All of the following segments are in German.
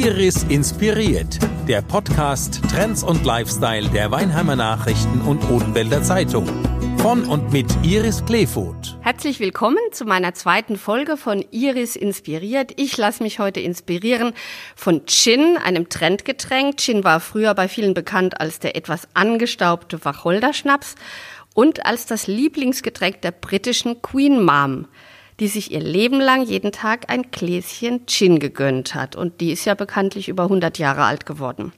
Iris inspiriert, der Podcast Trends und Lifestyle der Weinheimer Nachrichten und Odenwälder Zeitung. Von und mit Iris Kleefoth. Herzlich willkommen zu meiner zweiten Folge von Iris inspiriert. Ich lasse mich heute inspirieren von Gin, einem Trendgetränk. Gin war früher bei vielen bekannt als der etwas angestaubte Wacholderschnaps und als das Lieblingsgetränk der britischen Queen Mom die sich ihr Leben lang jeden Tag ein Gläschen Gin gegönnt hat. Und die ist ja bekanntlich über 100 Jahre alt geworden.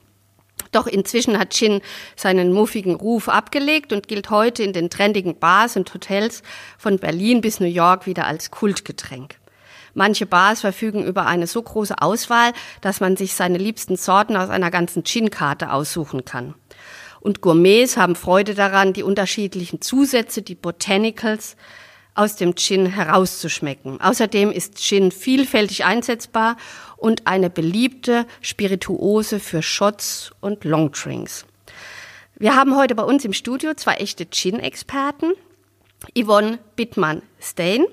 Doch inzwischen hat Gin seinen muffigen Ruf abgelegt und gilt heute in den trendigen Bars und Hotels von Berlin bis New York wieder als Kultgetränk. Manche Bars verfügen über eine so große Auswahl, dass man sich seine liebsten Sorten aus einer ganzen Gin-Karte aussuchen kann. Und Gourmets haben Freude daran, die unterschiedlichen Zusätze, die Botanicals, aus dem Gin herauszuschmecken. Außerdem ist Gin vielfältig einsetzbar und eine beliebte Spirituose für Shots und Longdrinks. Wir haben heute bei uns im Studio zwei echte Gin-Experten. Yvonne Bittmann-Stein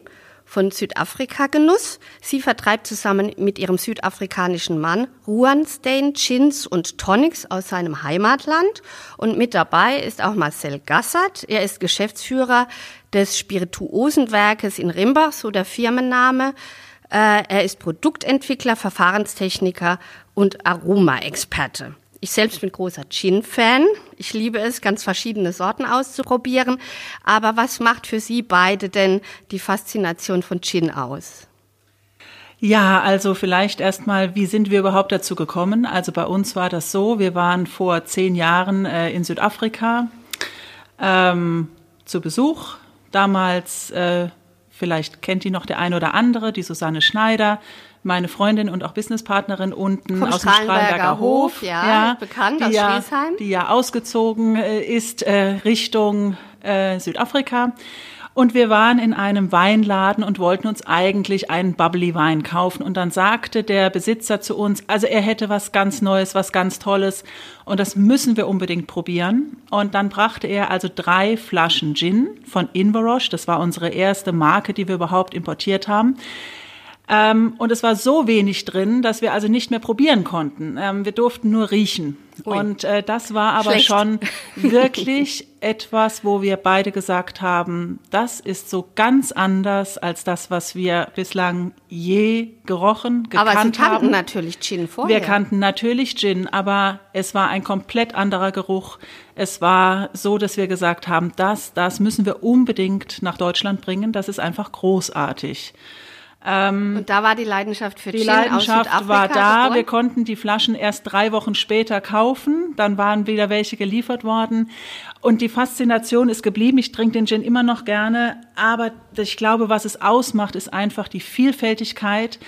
von Südafrika Genuss. Sie vertreibt zusammen mit ihrem südafrikanischen Mann Ruan Stein Gins und Tonics aus seinem Heimatland. Und mit dabei ist auch Marcel Gassert. Er ist Geschäftsführer des Spirituosenwerkes in Rimbach, so der Firmenname. Äh, er ist Produktentwickler, Verfahrenstechniker und Aromaexperte. Ich selbst bin großer Gin-Fan. Ich liebe es, ganz verschiedene Sorten auszuprobieren. Aber was macht für Sie beide denn die Faszination von Gin aus? Ja, also vielleicht erstmal, wie sind wir überhaupt dazu gekommen? Also bei uns war das so, wir waren vor zehn Jahren äh, in Südafrika ähm, zu Besuch Damals, äh, vielleicht kennt die noch der eine oder andere, die Susanne Schneider, meine Freundin und auch Businesspartnerin unten Vom aus dem Strahlenberger Hof, Hof ja, ja, bekannt aus ja, Schriesheim. Die ja ausgezogen äh, ist äh, Richtung äh, Südafrika. Und wir waren in einem Weinladen und wollten uns eigentlich einen Bubbly Wein kaufen. Und dann sagte der Besitzer zu uns, also er hätte was ganz Neues, was ganz Tolles. Und das müssen wir unbedingt probieren. Und dann brachte er also drei Flaschen Gin von Inveroche. Das war unsere erste Marke, die wir überhaupt importiert haben. Ähm, und es war so wenig drin, dass wir also nicht mehr probieren konnten. Ähm, wir durften nur riechen. Ui. Und äh, das war aber Schlecht. schon wirklich etwas, wo wir beide gesagt haben, das ist so ganz anders als das, was wir bislang je gerochen, gekannt haben. Aber Sie kannten haben. natürlich Gin vorher. Wir kannten natürlich Gin, aber es war ein komplett anderer Geruch. Es war so, dass wir gesagt haben, das, das müssen wir unbedingt nach Deutschland bringen. Das ist einfach großartig. Ähm, und da war die Leidenschaft für die Gin Leidenschaft aus war da. Geboren? Wir konnten die Flaschen erst drei Wochen später kaufen. Dann waren wieder welche geliefert worden. Und die Faszination ist geblieben. Ich trinke den Gin immer noch gerne. Aber ich glaube, was es ausmacht, ist einfach die Vielfältigkeit.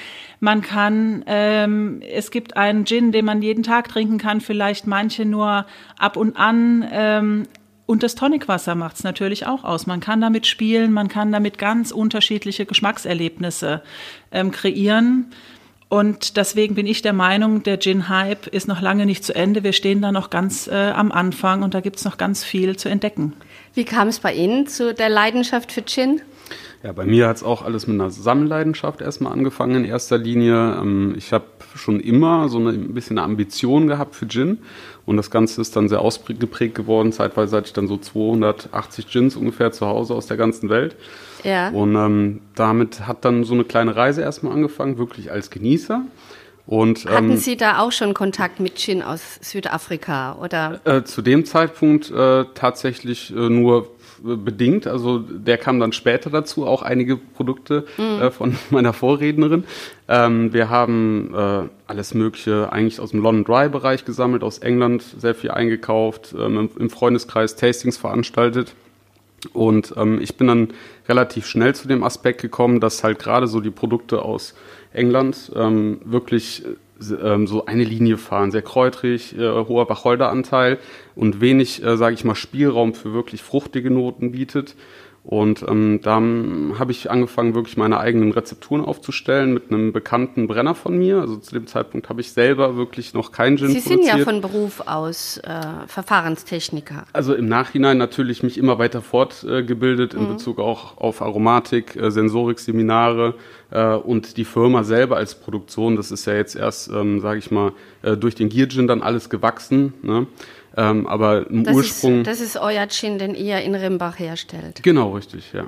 Man kann, ähm, es gibt einen Gin, den man jeden Tag trinken kann, vielleicht manche nur ab und an. Ähm, und das Tonicwasser macht es natürlich auch aus. Man kann damit spielen, man kann damit ganz unterschiedliche Geschmackserlebnisse ähm, kreieren. Und deswegen bin ich der Meinung, der Gin-Hype ist noch lange nicht zu Ende. Wir stehen da noch ganz äh, am Anfang und da gibt es noch ganz viel zu entdecken. Wie kam es bei Ihnen zu der Leidenschaft für Gin? Ja, bei mir hat es auch alles mit einer Sammelleidenschaft erstmal angefangen in erster Linie. Ähm, ich habe schon immer so eine, ein bisschen eine Ambition gehabt für Gin und das Ganze ist dann sehr ausgeprägt geworden. Zeitweise hatte ich dann so 280 Gins ungefähr zu Hause aus der ganzen Welt. Ja. Und ähm, damit hat dann so eine kleine Reise erstmal angefangen, wirklich als Genießer. Und, Hatten ähm, Sie da auch schon Kontakt mit Gin aus Südafrika oder? Äh, zu dem Zeitpunkt äh, tatsächlich äh, nur bedingt. Also der kam dann später dazu, auch einige Produkte mhm. äh, von meiner Vorrednerin. Ähm, wir haben äh, alles Mögliche eigentlich aus dem London Dry Bereich gesammelt, aus England sehr viel eingekauft, ähm, im, Freundeskreis Tastings veranstaltet. Und ähm, ich bin dann relativ schnell zu dem Aspekt gekommen, dass halt gerade so die Produkte aus England ähm, wirklich ähm, so eine Linie fahren, sehr kräutrig, äh, hoher Wacholderanteil und wenig, äh, sage ich mal, Spielraum für wirklich fruchtige Noten bietet. Und ähm, dann habe ich angefangen, wirklich meine eigenen Rezepturen aufzustellen mit einem bekannten Brenner von mir. Also zu dem Zeitpunkt habe ich selber wirklich noch keinen Gin Sie produziert. sind ja von Beruf aus äh, Verfahrenstechniker. Also im Nachhinein natürlich mich immer weiter fortgebildet in Bezug auch auf Aromatik, äh, Sensorik, Seminare äh, und die Firma selber als Produktion. Das ist ja jetzt erst, ähm, sage ich mal, äh, durch den Gear Gin dann alles gewachsen. Ne? Ähm, aber im Das Ursprung. ist, das ist euer Gin, den ihr in Rimbach herstellt. Genau, richtig, ja.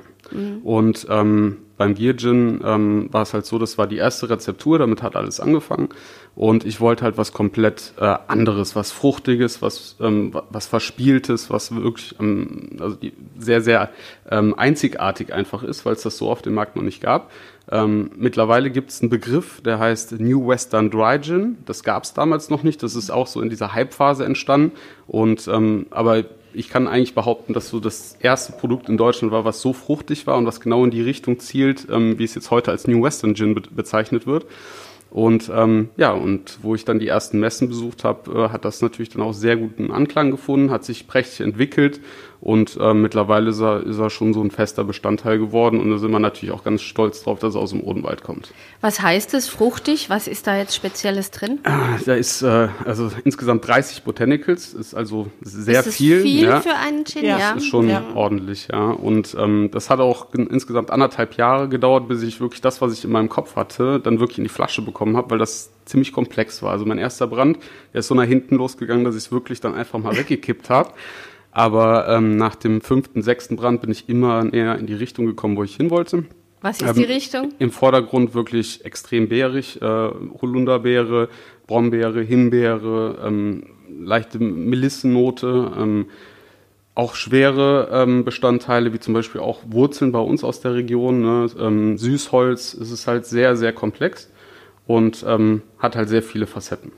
Und ähm, beim Gear Gin ähm, war es halt so, das war die erste Rezeptur, damit hat alles angefangen. Und ich wollte halt was komplett äh, anderes, was Fruchtiges, was, ähm, wa- was Verspieltes, was wirklich ähm, also sehr, sehr ähm, einzigartig einfach ist, weil es das so auf dem Markt noch nicht gab. Ähm, mittlerweile gibt es einen Begriff, der heißt New Western Dry Gin. Das gab es damals noch nicht. Das ist auch so in dieser Hype-Phase entstanden. Und ähm, aber ich kann eigentlich behaupten, dass so das erste Produkt in Deutschland war, was so fruchtig war und was genau in die Richtung zielt, ähm, wie es jetzt heute als New Western Gin be bezeichnet wird. Und ähm, ja, und wo ich dann die ersten Messen besucht habe, äh, hat das natürlich dann auch sehr guten Anklang gefunden, hat sich prächtig entwickelt und äh, mittlerweile ist er, ist er schon so ein fester Bestandteil geworden und da sind wir natürlich auch ganz stolz drauf, dass er aus dem Odenwald kommt. Was heißt es, fruchtig? Was ist da jetzt Spezielles drin? Da ist äh, also insgesamt 30 Botanicals, ist also sehr ist das viel. viel ja. für einen Gin? Ja, Ja, ist schon Ja. ordentlich, ja. Und ähm, das hat auch in, insgesamt anderthalb Jahre gedauert, bis ich wirklich das, was ich in meinem Kopf hatte, dann wirklich in die Flasche bekommen habe, weil das ziemlich komplex war. Also mein erster Brand, der ist so nach hinten losgegangen, dass ich es wirklich dann einfach mal weggekippt habe. Aber ähm, nach dem fünften, sechsten Brand bin ich immer näher in die Richtung gekommen, wo ich hin wollte. Was ist Ähm, die Richtung? Im Vordergrund wirklich extrem beerig, äh, Holunderbeere, Brombeere, Himbeere, ähm, leichte Melissennote, ähm, auch schwere ähm, Bestandteile, wie zum Beispiel auch Wurzeln bei uns aus der Region, ne? ähm, Süßholz, es ist halt sehr, sehr komplex und ähm, hat halt sehr viele Facetten.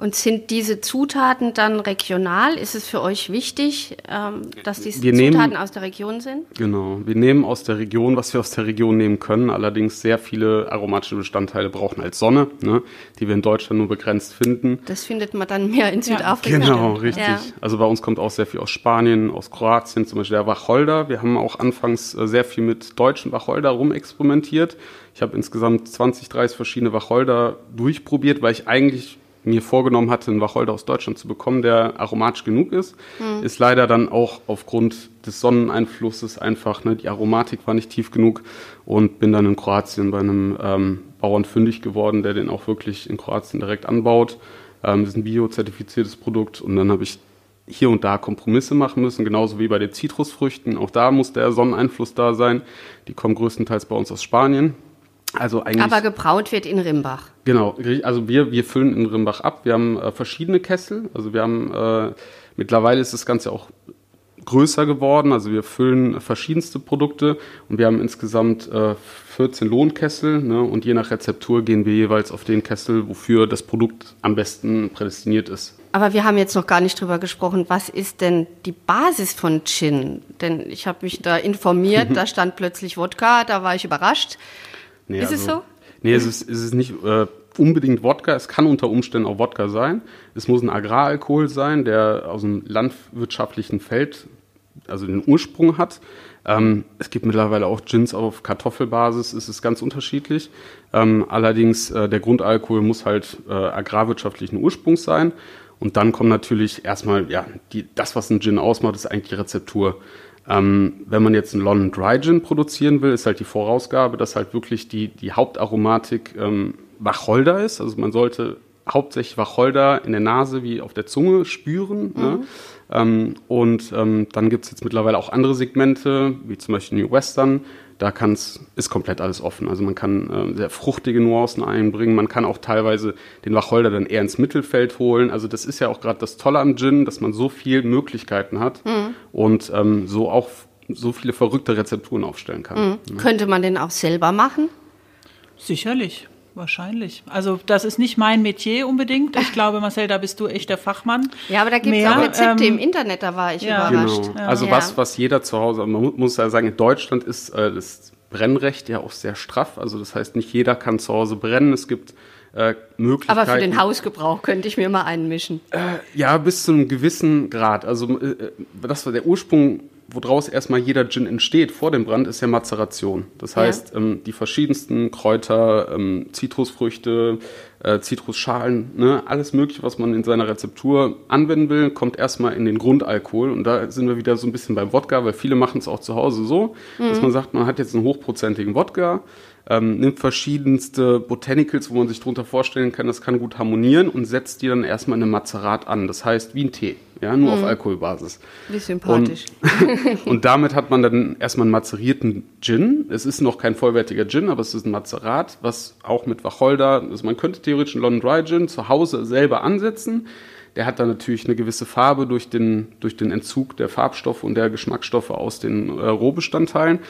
Und sind diese Zutaten dann regional? Ist es für euch wichtig, ähm, dass diese Wir nehmen- Zutaten aus der Region sind? Genau, wir nehmen aus der Region, was wir aus der Region nehmen können, allerdings sehr viele aromatische Bestandteile brauchen als Sonne, ne? die wir in Deutschland nur begrenzt finden. Das findet man dann mehr in Südafrika. Genau, richtig. Ja. Also bei uns kommt auch sehr viel aus Spanien, aus Kroatien, zum Beispiel der Wacholder. Wir haben auch anfangs äh, sehr viel mit deutschen Wacholder rumexperimentiert. Ich habe insgesamt 20, 30 verschiedene Wacholder durchprobiert, weil ich eigentlich mir vorgenommen hatte, einen Wacholder aus Deutschland zu bekommen, der aromatisch genug ist. Ist leider dann auch aufgrund des Sonneneinflusses einfach, ne, die Aromatik war nicht tief genug und bin dann in Kroatien bei einem ähm, Bauern fündig geworden, der den auch wirklich in Kroatien direkt anbaut. Ähm, das ist ein biozertifiziertes Produkt und dann habe ich hier und da Kompromisse machen müssen, genauso wie bei den Zitrusfrüchten. Auch da muss der Sonneneinfluss da sein. Die kommen größtenteils bei uns aus Spanien. Also eigentlich Aber gebraut wird in Rimbach. Genau, also wir, wir füllen in Rimbach ab. Wir haben äh, verschiedene Kessel. Also wir haben äh, mittlerweile ist das Ganze auch größer geworden. Also wir füllen verschiedenste Produkte und wir haben insgesamt äh, 14 Lohnkessel. Ne? Und je nach Rezeptur gehen wir jeweils auf den Kessel, wofür das Produkt am besten prädestiniert ist. Aber wir haben jetzt noch gar nicht drüber gesprochen, was ist denn die Basis von Gin? Denn ich habe mich da informiert, da stand plötzlich Wodka, da war ich überrascht. Nee, Ist es so? Nee, es ist, es ist nicht äh, unbedingt Wodka. Es kann unter Umständen auch Wodka sein. Es muss ein Agraralkohol sein, der aus einem landwirtschaftlichen Feld, also den Ursprung hat. Ähm, es gibt mittlerweile auch Gins auf Kartoffelbasis. Es ist ganz unterschiedlich. Ähm, allerdings äh, der Grundalkohol muss halt äh, agrarwirtschaftlichen Ursprungs sein. Und dann kommt natürlich erstmal, ja, die, das, was ein Gin ausmacht, ist eigentlich die Rezeptur. Ähm, wenn man jetzt einen London Dry Gin produzieren will, ist halt die Vorausgabe, dass halt wirklich die, die Hauptaromatik ähm, Wacholder ist. Also man sollte hauptsächlich Wacholder in der Nase wie auf der Zunge spüren. Ne? Ähm, und ähm, dann gibt es jetzt mittlerweile auch andere Segmente, wie zum Beispiel New Western. Da kann's, ist komplett alles offen. Also man kann äh, sehr fruchtige Nuancen einbringen. Man kann auch teilweise den Wacholder dann eher ins Mittelfeld holen. Also das ist ja auch gerade das Tolle am Gin, dass man so viele Möglichkeiten hat und ähm, so auch so viele verrückte Rezepturen aufstellen kann. Könnte man den auch selber machen? Sicherlich, wahrscheinlich. Also das ist nicht mein Metier unbedingt. Ich glaube, Marcel, da bist du echt der Fachmann. Ja, aber da gibt es auch Rezepte ähm, im Internet, da war ich ja. überrascht. Genau. Also Ja. was, was jeder zu Hause, man mu- muss ja sagen, in Deutschland ist äh, das Brennrecht ja auch sehr straff. Also das heißt, nicht jeder kann zu Hause brennen. Es gibt äh, Möglichkeiten. Aber für den Hausgebrauch könnte ich mir mal einen mischen. Ja, bis zu einem gewissen Grad. Also äh, das war der Ursprung woraus erstmal jeder Gin entsteht vor dem Brand, ist ja Mazeration. Das heißt, ja. ähm, die verschiedensten Kräuter, ähm, Zitrusfrüchte, äh, Zitrusschalen, ne, alles Mögliche, was man in seiner Rezeptur anwenden will, kommt erstmal in den Grundalkohol. Und da sind wir wieder so ein bisschen beim Wodka, weil viele machen es auch zu Hause so, mhm. dass man sagt, man hat jetzt einen hochprozentigen Wodka, ähm, nimmt verschiedenste Botanicals, wo man sich darunter vorstellen kann, das kann gut harmonieren und setzt die dann erstmal in einem Mazerat an. Das heißt, wie ein Tee, ja, nur mhm. auf Alkoholbasis. Wie sympathisch. Und, und, damit hat man dann erstmal einen mazerierten Gin. Es ist noch kein vollwertiger Gin, aber es ist ein Mazerat, was auch mit Wacholder, also man könnte theoretisch einen London Dry Gin zu Hause selber ansetzen. Der hat dann natürlich eine gewisse Farbe durch den, durch den Entzug der Farbstoffe und der Geschmacksstoffe aus den äh, Rohbestandteilen.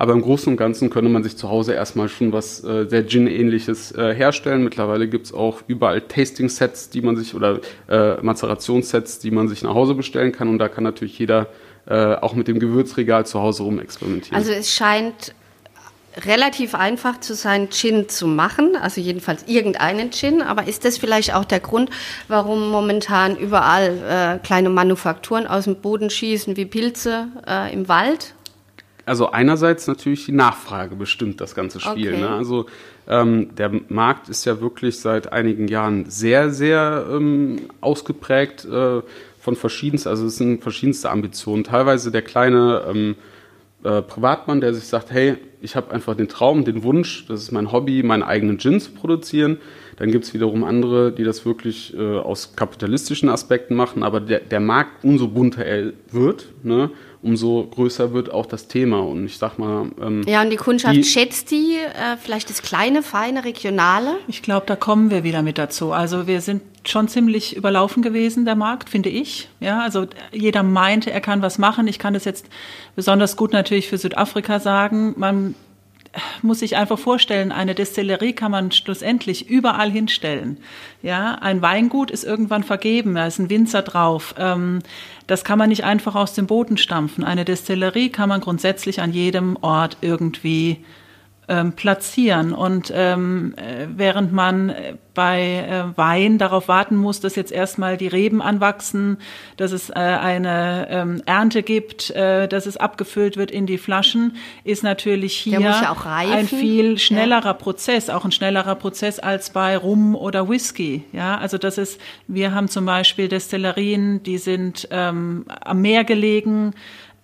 Aber im Großen und Ganzen könnte man sich zu Hause erstmal schon was äh, sehr Gin-ähnliches äh, herstellen. Mittlerweile gibt es auch überall Tasting-Sets, die man sich oder äh, Mazerationssets, die man sich nach Hause bestellen kann. Und da kann natürlich jeder äh, auch mit dem Gewürzregal zu Hause rum experimentieren. Also es scheint relativ einfach zu sein, Gin zu machen, also jedenfalls irgendeinen Gin. Aber ist das vielleicht auch der Grund, warum momentan überall äh, kleine Manufakturen aus dem Boden schießen wie Pilze äh, im Wald? Also einerseits natürlich die Nachfrage bestimmt das ganze Spiel. Okay. Ne? Also ähm, der Markt ist ja wirklich seit einigen Jahren sehr, sehr ähm, ausgeprägt äh, von verschiedensten, also es sind verschiedenste Ambitionen. Teilweise der kleine ähm, äh, Privatmann, der sich sagt, hey, ich habe einfach den Traum, den Wunsch, das ist mein Hobby, meinen eigenen Gin zu produzieren. Dann gibt es wiederum andere, die das wirklich äh, aus kapitalistischen Aspekten machen, aber der, der Markt umso bunter er wird, ne, umso größer wird auch das Thema. Und ich sag mal. Ähm, ja, und die Kundschaft die, schätzt die, äh, vielleicht das kleine, feine, regionale? Ich glaube, da kommen wir wieder mit dazu. Also wir sind schon ziemlich überlaufen gewesen, der Markt, finde ich. Ja, also jeder meinte, er kann was machen. Ich kann das jetzt besonders gut natürlich für Südafrika sagen. Man muss sich einfach vorstellen, eine Destillerie kann man schlussendlich überall hinstellen. Ja, ein Weingut ist irgendwann vergeben, da ist ein Winzer drauf. Ähm, das kann man nicht einfach aus dem Boden stampfen. Eine Destillerie kann man grundsätzlich an jedem Ort irgendwie ähm, platzieren. Und ähm, äh, während man äh, bei äh, Wein darauf warten muss, dass jetzt erstmal die Reben anwachsen, dass es äh, eine ähm, Ernte gibt, äh, dass es abgefüllt wird in die Flaschen, ist natürlich hier ja ein viel schnellerer ja. Prozess, auch ein schnellerer Prozess als bei Rum oder Whisky. Ja, also das ist, wir haben zum Beispiel Destillerien, die sind ähm, am Meer gelegen,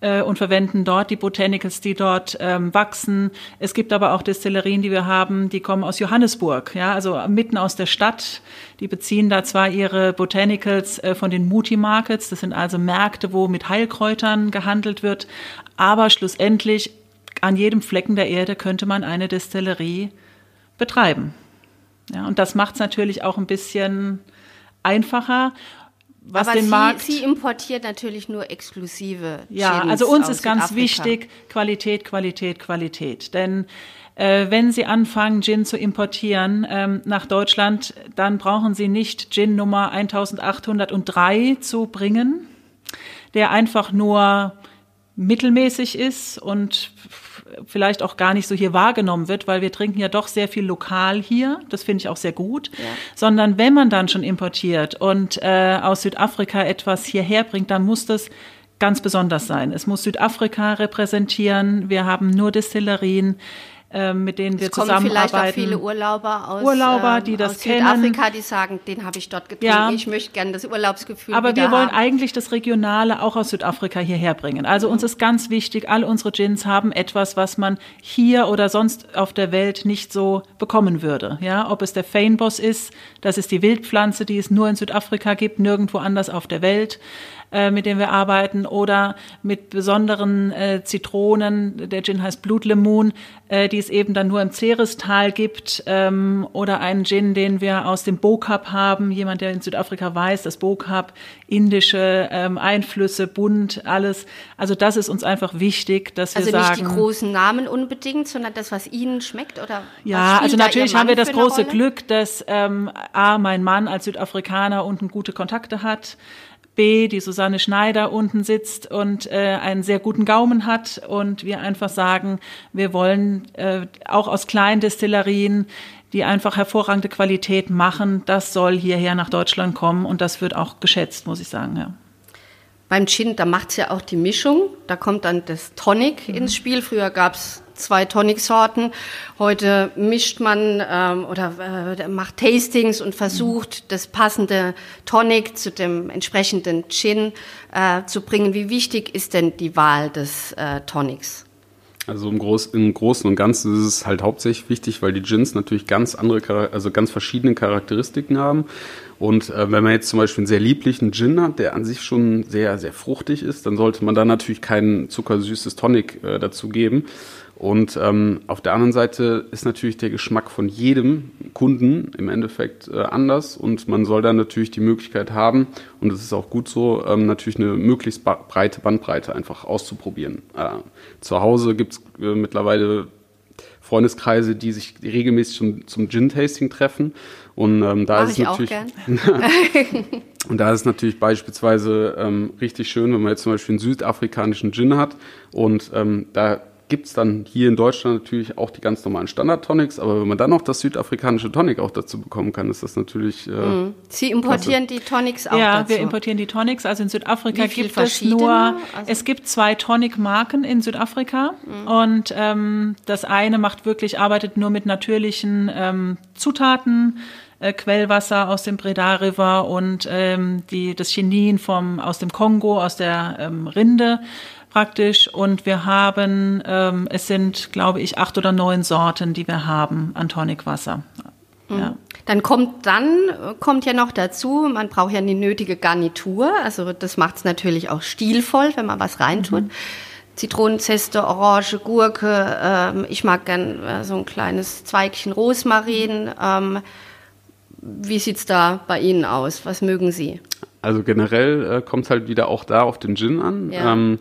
äh, und verwenden dort die Botanicals, die dort ähm, wachsen. Es gibt aber auch Destillerien, die wir haben, die kommen aus Johannesburg, ja, also mitten aus der Stadt. Die beziehen da zwar ihre Botanicals äh, von den Muti Markets, das sind also Märkte, wo mit Heilkräutern gehandelt wird, aber schlussendlich an jedem Flecken der Erde könnte man eine Destillerie betreiben. Ja, und das macht es natürlich auch ein bisschen einfacher was Aber den sie, Markt. Sie importiert natürlich nur exklusive. Ja, Gins also uns ist ganz wichtig Qualität, Qualität, Qualität. Denn äh, wenn Sie anfangen, Gin zu importieren ähm, nach Deutschland, dann brauchen Sie nicht Gin Nummer 1803 zu bringen, der einfach nur mittelmäßig ist und vielleicht auch gar nicht so hier wahrgenommen wird, weil wir trinken ja doch sehr viel lokal hier. Das finde ich auch sehr gut. Ja. Sondern wenn man dann schon importiert und äh, aus Südafrika etwas hierher bringt, dann muss das ganz besonders sein. Es muss Südafrika repräsentieren. Wir haben nur Destillerien mit denen wir es kommen zusammenarbeiten. vielleicht auch viele Urlauber aus, Urlauber, die ähm, das aus kennen. Südafrika, die sagen, den habe ich dort getrunken. Ja. Ich möchte gerne das Urlaubsgefühl Aber wir wollen haben. eigentlich das Regionale auch aus Südafrika hierher bringen. Also mhm. uns ist ganz wichtig, all unsere Gins haben etwas, was man hier oder sonst auf der Welt nicht so bekommen würde. Ja, ob es der Feinboss ist, das ist die Wildpflanze, die es nur in Südafrika gibt, nirgendwo anders auf der Welt. Äh, mit dem wir arbeiten, oder mit besonderen äh, Zitronen. Der Gin heißt Blutlemon, äh, die es eben dann nur im Cerestal gibt, ähm, oder einen Gin, den wir aus dem Bokap haben. Jemand, der in Südafrika weiß, das Bokap, indische ähm, Einflüsse, bunt, alles. Also das ist uns einfach wichtig, dass wir also sagen. Also nicht die großen Namen unbedingt, sondern das, was Ihnen schmeckt, oder? Ja, also natürlich haben wir das große Glück, dass ähm, a mein Mann als Südafrikaner unten gute Kontakte hat. B, die Susanne Schneider unten sitzt und äh, einen sehr guten Gaumen hat und wir einfach sagen, wir wollen äh, auch aus kleinen Destillerien, die einfach hervorragende Qualität machen, das soll hierher nach Deutschland kommen und das wird auch geschätzt, muss ich sagen, ja. Beim Gin, da macht's ja auch die Mischung. Da kommt dann das Tonic ins Spiel. Früher gab's zwei Tonic-Sorten. Heute mischt man ähm, oder äh, macht Tastings und versucht, das passende Tonic zu dem entsprechenden Gin äh, zu bringen. Wie wichtig ist denn die Wahl des äh, Tonics? Also im, Groß, im Großen und Ganzen ist es halt hauptsächlich wichtig, weil die Gins natürlich ganz andere, also ganz verschiedene Charakteristiken haben. Und äh, wenn man jetzt zum Beispiel einen sehr lieblichen Gin hat, der an sich schon sehr, sehr fruchtig ist, dann sollte man da natürlich kein zuckersüßes Tonic äh, dazu geben. Und ähm, auf der anderen Seite ist natürlich der Geschmack von jedem Kunden im Endeffekt äh, anders und man soll dann natürlich die Möglichkeit haben, und das ist auch gut so, ähm, natürlich eine möglichst breite Bandbreite einfach auszuprobieren. Äh, zu Hause gibt's äh, mittlerweile Freundeskreise, die sich regelmäßig zum, zum Gin-Tasting treffen. Und ähm, da Mach ist es natürlich. und da ist es natürlich beispielsweise ähm, richtig schön, wenn man jetzt zum Beispiel einen südafrikanischen Gin hat und ähm, da gibt es dann hier in Deutschland natürlich auch die ganz normalen Standard-Tonics, aber wenn man dann noch das südafrikanische Tonic auch dazu bekommen kann, ist das natürlich. Äh, mhm. Sie importieren klasse. die Tonics auch Ja, dazu. wir importieren die Tonics. Also in Südafrika gibt es nur, also es gibt zwei Tonic-Marken in Südafrika mhm. und ähm, das eine macht wirklich, arbeitet nur mit natürlichen ähm, Zutaten. Äh, Quellwasser aus dem Breda River und ähm, die, das Chinin vom, aus dem Kongo, aus der ähm, Rinde praktisch. Und wir haben, ähm, es sind, glaube ich, acht oder neun Sorten, die wir haben an Tonicwasser. Mhm. Ja. Dann kommt dann kommt ja noch dazu, man braucht ja eine nötige Garnitur. Also das macht es natürlich auch stilvoll, wenn man was reintut. Mhm. Zitronenzeste, Orange, Gurke. Ähm, ich mag gern äh, so ein kleines Zweigchen Rosmarin. Ähm, wie sieht's da bei Ihnen aus? Was mögen Sie? Also generell äh, kommt es halt wieder auch da auf den Gin an. Ja. Ähm,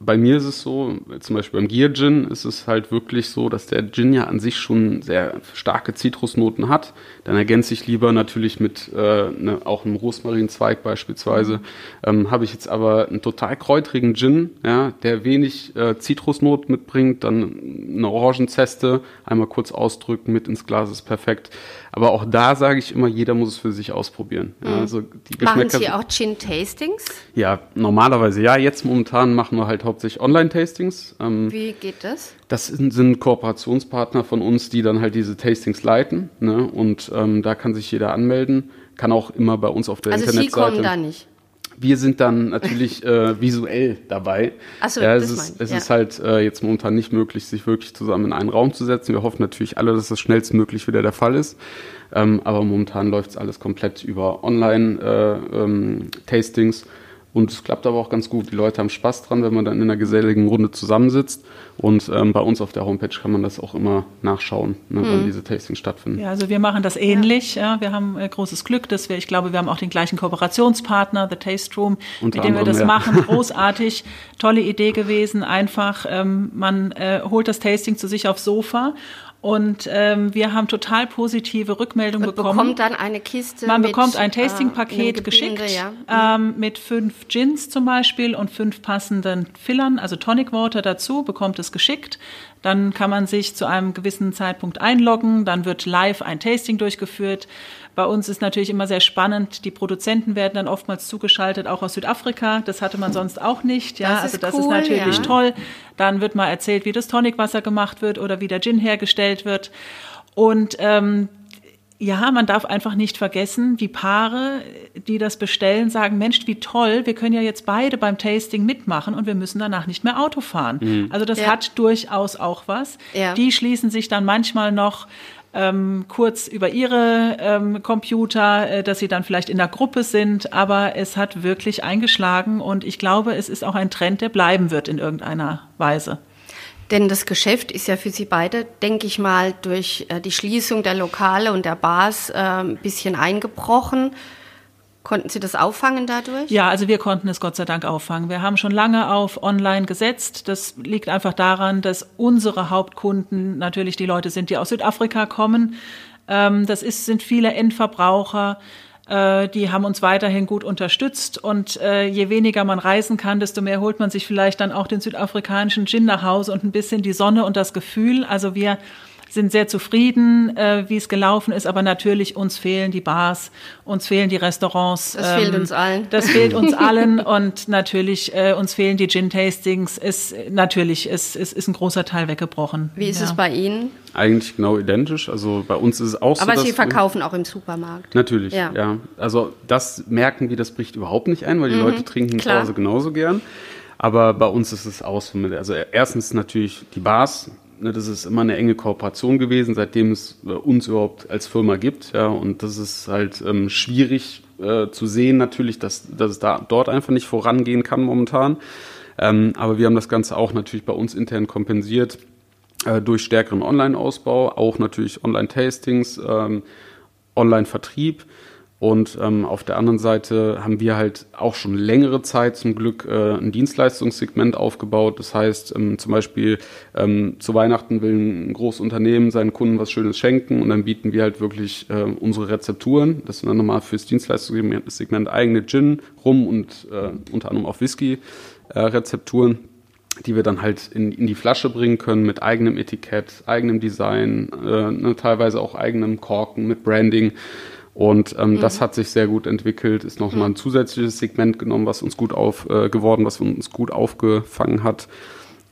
bei mir ist es so, zum Beispiel beim Gear Gin ist es halt wirklich so, dass der Gin ja an sich schon sehr starke Zitrusnoten hat. Dann ergänze ich lieber natürlich mit äh, ne, auch einem Rosmarinzweig beispielsweise. Ähm, Habe ich jetzt aber einen total kräutrigen Gin, ja, der wenig äh, Zitrusnot mitbringt, dann eine Orangenzeste, einmal kurz ausdrücken, mit ins Glas ist perfekt. Aber auch da sage ich immer, jeder muss es für sich ausprobieren. Ja, mhm. also die machen Sie auch Gin-Tastings? Ja, normalerweise ja. Jetzt momentan machen wir halt hauptsächlich Online-Tastings. Ähm, Wie geht das? Das sind, sind, Kooperationspartner von uns, die dann halt diese Tastings leiten. Ne? Und ähm, da kann sich jeder anmelden. Kann auch immer bei uns auf der also Internetseite. Also Sie kommen da nicht? Wir sind dann natürlich äh, visuell dabei. Ach so, ja, es ist, es ja. ist halt äh, jetzt momentan nicht möglich, sich wirklich zusammen in einen Raum zu setzen. Wir hoffen natürlich alle, dass das schnellstmöglich wieder der Fall ist. Ähm, aber momentan läuft es alles komplett über Online-Tastings. Äh, ähm, und es klappt aber auch ganz gut. Die Leute haben Spaß dran, wenn man dann in einer geselligen Runde zusammensitzt. Und ähm, bei uns auf der Homepage kann man das auch immer nachschauen, ne, mhm. wann diese Tastings stattfinden. Ja, also wir machen das ähnlich. Ja. ja wir haben äh, großes Glück, dass wir, ich glaube, wir haben auch den gleichen Kooperationspartner, The Taste Room, Unter mit dem wir das ja. machen. Großartig, tolle Idee gewesen. Einfach, ähm, man äh, holt das Tasting zu sich aufs Sofa und ähm, wir haben total positive Rückmeldungen bekommen. Man bekommt dann eine Kiste. Man mit, bekommt ein Tasting-Paket äh, geschickt ja. ähm, mit fünf Gins zum Beispiel und fünf passenden Fillern, also Tonic Water dazu, bekommt es geschickt. Dann kann man sich zu einem gewissen Zeitpunkt einloggen. Dann wird live ein Tasting durchgeführt. Bei uns ist natürlich immer sehr spannend. Die Produzenten werden dann oftmals zugeschaltet, auch aus Südafrika. Das hatte man sonst auch nicht. Ja, das also das cool, ist natürlich ja. toll. Dann wird mal erzählt, wie das Tonicwasser gemacht wird oder wie der Gin hergestellt wird. Und ähm, ja, man darf einfach nicht vergessen, die Paare, die das bestellen, sagen, Mensch, wie toll, wir können ja jetzt beide beim Tasting mitmachen und wir müssen danach nicht mehr Auto fahren. Mhm. Also das ja. hat durchaus auch was. Ja. Die schließen sich dann manchmal noch ähm, kurz über ihre ähm, Computer, äh, dass sie dann vielleicht in der Gruppe sind, aber es hat wirklich eingeschlagen und ich glaube, es ist auch ein Trend, der bleiben wird in irgendeiner Weise. Denn das Geschäft ist ja für Sie beide, denke ich mal, durch äh, die Schließung der Lokale und der Bars äh, ein bisschen eingebrochen. Konnten Sie das auffangen dadurch? Ja, also wir konnten es Gott sei Dank auffangen. Wir haben schon lange auf Online gesetzt. Das liegt einfach daran, dass unsere Hauptkunden natürlich die Leute sind, die aus Südafrika kommen. Ähm, das ist, sind viele Endverbraucher. Äh, die haben uns weiterhin gut unterstützt und äh, je weniger man reisen kann, desto mehr holt man sich vielleicht dann auch den südafrikanischen Gin nach Hause und ein bisschen die Sonne und das Gefühl. Also wir sind sehr zufrieden, äh, wie es gelaufen ist, aber natürlich uns fehlen die Bars, uns fehlen die Restaurants. Das ähm, fehlt uns allen. Das fehlt uns allen und natürlich äh, uns fehlen die Gin-Tastings. Ist natürlich ist, ist, ist ein großer Teil weggebrochen. Wie ist ja. es bei Ihnen? Eigentlich genau identisch. Also bei uns ist es auch aber so. Aber Sie verkaufen auch im Supermarkt. Natürlich, ja. ja. Also das merken wir, das bricht überhaupt nicht ein, weil die mhm, Leute trinken klar. zu Hause genauso gern. Aber bei uns ist es auch so. Also erstens natürlich die Bars, das ist immer eine enge Kooperation gewesen, seitdem es äh, uns überhaupt als Firma gibt. Ja, und das ist halt ähm, schwierig äh, zu sehen, natürlich, dass, dass es da dort einfach nicht vorangehen kann momentan. Ähm, aber wir haben das Ganze auch natürlich bei uns intern kompensiert äh, durch stärkeren Online-Ausbau, auch natürlich Online-Tastings, ähm, Online-Vertrieb. Und ähm, auf der anderen Seite haben wir halt auch schon längere Zeit zum Glück äh, ein Dienstleistungssegment aufgebaut. Das heißt, ähm, zum Beispiel ähm, zu Weihnachten will ein großes Unternehmen seinen Kunden was Schönes schenken und dann bieten wir halt wirklich äh, unsere Rezepturen. Das sind dann nochmal fürs Dienstleistungssegment eigene Gin, Rum und äh, unter anderem auch Whisky-Rezepturen. Äh, die wir dann halt in, in die Flasche bringen können mit eigenem Etikett, eigenem Design, äh, ne, teilweise auch eigenem Korken mit Branding. Und ähm, mhm. das hat sich sehr gut entwickelt, ist nochmal ein mhm. zusätzliches Segment genommen, was uns gut auf äh, geworden, was uns gut aufgefangen hat.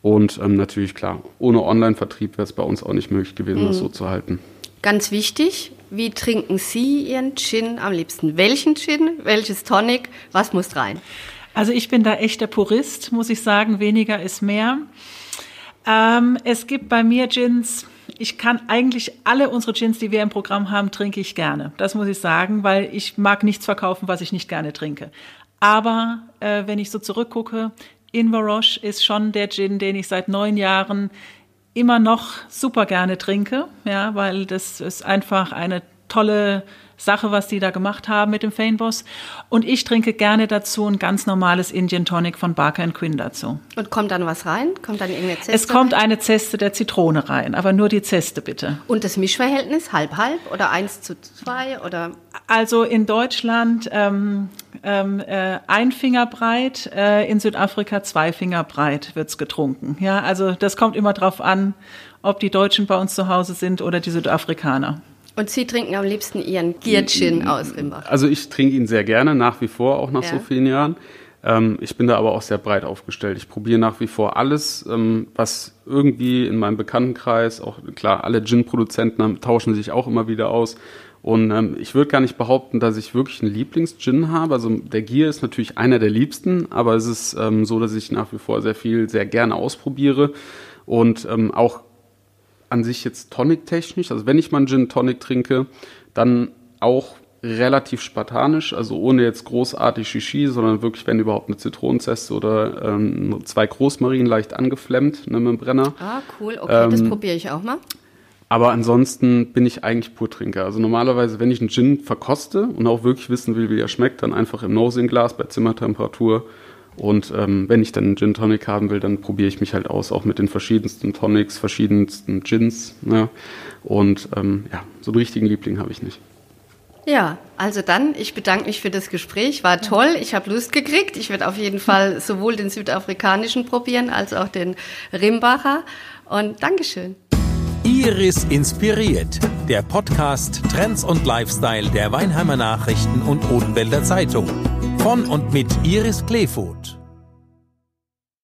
Und ähm, natürlich klar, ohne Online-Vertrieb wäre es bei uns auch nicht möglich gewesen, mhm. das so zu halten. Ganz wichtig, wie trinken Sie Ihren Gin am liebsten? Welchen Gin? Welches Tonic? Was muss rein? Also ich bin da echter Purist, muss ich sagen. Weniger ist mehr. Ähm, es gibt bei mir Gins, ich kann eigentlich alle unsere Gins, die wir im Programm haben, trinke ich gerne. Das muss ich sagen, weil ich mag nichts verkaufen, was ich nicht gerne trinke. Aber äh, wenn ich so zurückgucke, Inverroche ist schon der Gin, den ich seit neun Jahren immer noch super gerne trinke, ja, weil das ist einfach eine tolle Sache, was die da gemacht haben mit dem Faneboss. Und ich trinke gerne dazu ein ganz normales Indian Tonic von Barker Quinn dazu. Und kommt dann was rein? Kommt dann irgendeine Zeste? Es kommt rein? eine Zeste der Zitrone rein, aber nur die Zeste bitte. Und das Mischverhältnis halb-halb oder eins zu zwei oder? Also in Deutschland ähm, ähm, äh, ein Finger breit, äh, in Südafrika zwei Finger breit wird's getrunken. Ja, also das kommt immer drauf an, ob die Deutschen bei uns zu Hause sind oder die Südafrikaner. Und Sie trinken am liebsten Ihren Giertschin aus Rimbach? Also ich trinke ihn sehr gerne, nach wie vor, auch nach ja. so vielen Jahren. Ähm, ich bin da aber auch sehr breit aufgestellt. Ich probiere nach wie vor alles, ähm, was irgendwie in meinem Bekanntenkreis, auch klar, alle Gin-Produzenten tauschen sich auch immer wieder aus. Und ähm, ich würde gar nicht behaupten, dass ich wirklich einen Lieblings-Gin habe. Also der Gier ist natürlich einer der liebsten, aber es ist ähm, so, dass ich nach wie vor sehr viel, sehr gerne ausprobiere und ähm, auch an sich jetzt tonic-technisch, also wenn ich mal einen Gin Tonic trinke, dann auch relativ spartanisch, also ohne jetzt großartig Shishi, sondern wirklich, wenn überhaupt eine Zitronenzeste oder ähm, zwei Großmarien leicht angeflemmt ne, mit dem Brenner. Ah, cool, okay, ähm, das probiere ich auch mal. Aber ansonsten bin ich eigentlich Purtrinker. Also normalerweise, wenn ich einen Gin verkoste und auch wirklich wissen will, wie er schmeckt, dann einfach im Nosing-Glas bei Zimmertemperatur und ähm, wenn ich dann einen Gin Tonic haben will, dann probiere ich mich halt aus, auch mit den verschiedensten Tonics, verschiedensten Gins. Ne? Und ähm, ja, so einen richtigen Liebling habe ich nicht. Ja, also dann, ich bedanke mich für das Gespräch. War toll. Ich habe Lust gekriegt. Ich werde auf jeden Fall sowohl den südafrikanischen probieren als auch den Rimbacher. Und Dankeschön. Iris inspiriert. Der Podcast Trends und Lifestyle der Weinheimer Nachrichten und Odenwälder Zeitung. Von und mit Iris Kleefoth.